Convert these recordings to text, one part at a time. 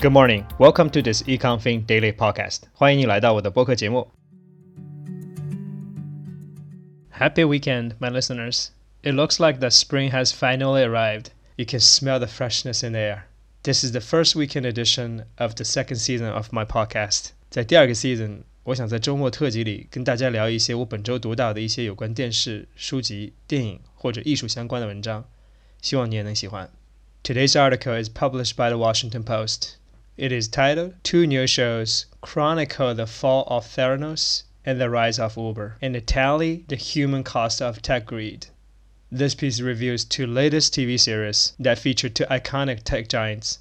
Good morning. Welcome to this EconFin Daily Podcast. 欢迎你来到我的播客节目。Happy weekend, my listeners. It looks like the spring has finally arrived. You can smell the freshness in the air. This is the first weekend edition of the second season of my podcast. 在第二个 season，我想在周末特辑里跟大家聊一些我本周读到的一些有关电视、书籍、电影或者艺术相关的文章，希望你也能喜欢。Today's article is published by the Washington Post. It is titled Two New Shows Chronicle the Fall of Theranos and the Rise of Uber and tally the human cost of tech greed. This piece reviews two latest TV series that feature two iconic tech giants,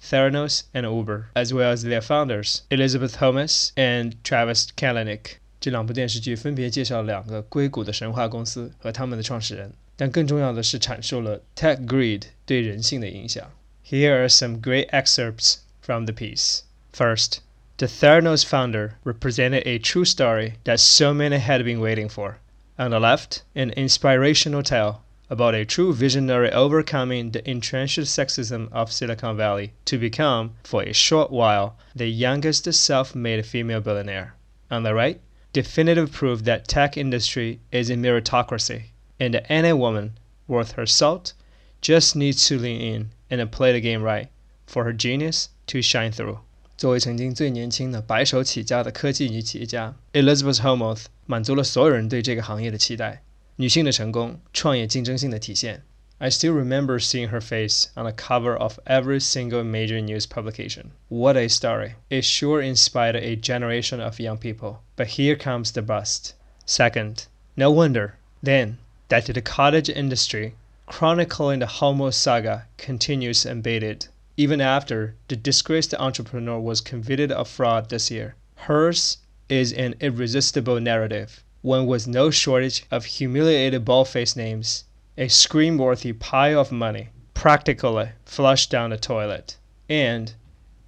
Theranos and Uber, as well as their founders, Elizabeth Holmes and Travis Kalanick. 这两部电视剧分别介绍两个硅谷的神话公司和他们的创始人，但更重要的是阐述了 tech greed 对人性的影响。Here are some great excerpts from the piece. First, the Theranos founder represented a true story that so many had been waiting for. On the left, an inspirational tale about a true visionary overcoming the entrenched sexism of Silicon Valley to become, for a short while, the youngest self-made female billionaire. On the right, definitive proof that tech industry is a meritocracy, and that any woman worth her salt just needs to lean in and play the game right for her genius to shine through。作为曾经最年轻的白手起家的科技女企业家，Elizabeth Holmes 满足了所有人对这个行业的期待。女性的成功，创业竞争性的体现。I still remember seeing her face on the cover of every single major news publication. What a story! It sure inspired a generation of young people. But here comes the bust. Second, no wonder then that the cottage industry, chronicling the Holmes saga, continues unabated even after the disgraced entrepreneur was convicted of fraud this year. Hers is an irresistible narrative, one with no shortage of humiliated bald-faced names, a scream-worthy pile of money, practically flushed down the toilet, and,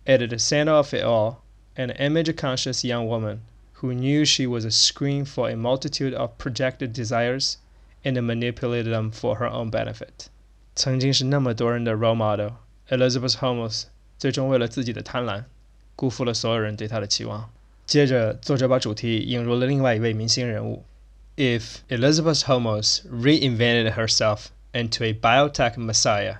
at the center of it all, an image-conscious young woman who knew she was a screen for a multitude of projected desires and manipulated them for her own benefit. 曾经是那么多人的 role model。 Elizabeth Holmes 最终为了自己的贪婪，辜负了所有人对她的期望。接着，作者把主题引入了另外一位明星人物。If Elizabeth Holmes reinvented herself into a biotech messiah,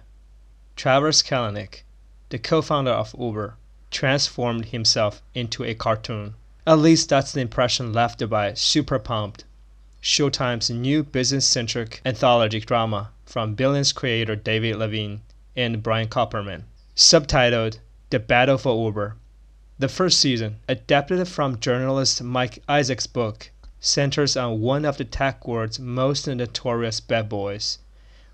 Travis Kalanick, the co-founder of Uber, transformed himself into a cartoon. At least that's the impression left by Super Pumped, Showtime's new business-centric anthology drama from Billions creator David Levien and Brian Koppelman, subtitled The Battle for Uber. The first season, adapted from journalist Mike Isaac's book, centers on one of the tech world's most notorious bad boys,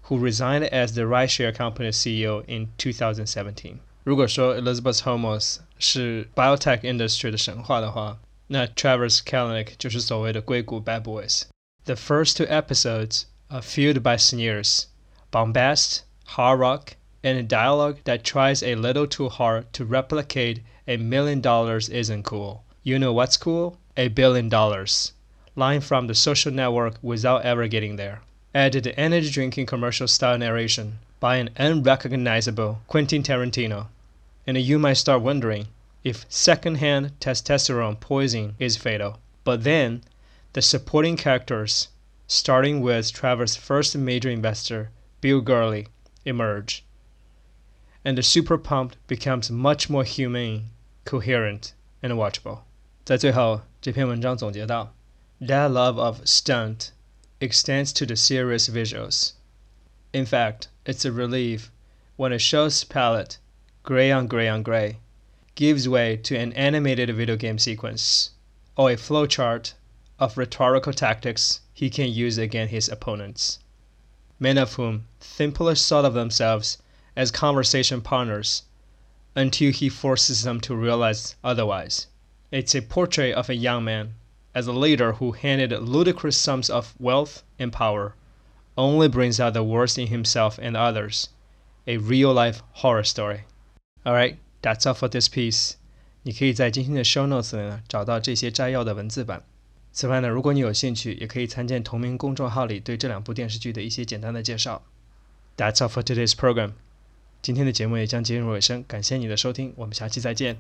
who resigned as the rideshare company CEO in 2017. 2017。如果说 Elizabeth Holmes 是 biotech industry 的神话的话，那 Travis Kalanick 就是所谓的硅谷 bad boys。The first two episodes are fueled by sneers, bombast, hard rock, and a dialogue that tries a little too hard to replicate a million dollars isn't cool. You know what's cool? A billion dollars. Line from the social network without ever getting there. Add the energy drinking commercial style narration by an unrecognizable Quentin Tarantino. And you might start wondering if secondhand testosterone poisoning is fatal. But then, the supporting characters, starting with Travis's first major investor, Bill Gurley, emerge and the super pumped becomes much more humane, coherent, and watchable. 在最后，这篇文章总结到，That love of stunt extends to the serious visuals. In fact, it's a relief when a show's palette, gray on gray on gray, gives way to an animated video game sequence, or a flowchart of rhetorical tactics he can use against his opponents, many of whom simply thought of themselves as conversation partners until he forces them to realize otherwise. It's a portrait of a young man as a leader who handed ludicrous sums of wealth and power only brings out the worst in himself and others. A real life horror story. Alright, that's all for this piece. 你可以在今天的 show notes 里呢找到这些摘要的文字版。此外呢，如果你有兴趣，也可以参见同名公众号里对这两部电视剧的一些简单的介绍。That's all for today's program. 今天的节目也将进入尾声，感谢你的收听，我们下期再见。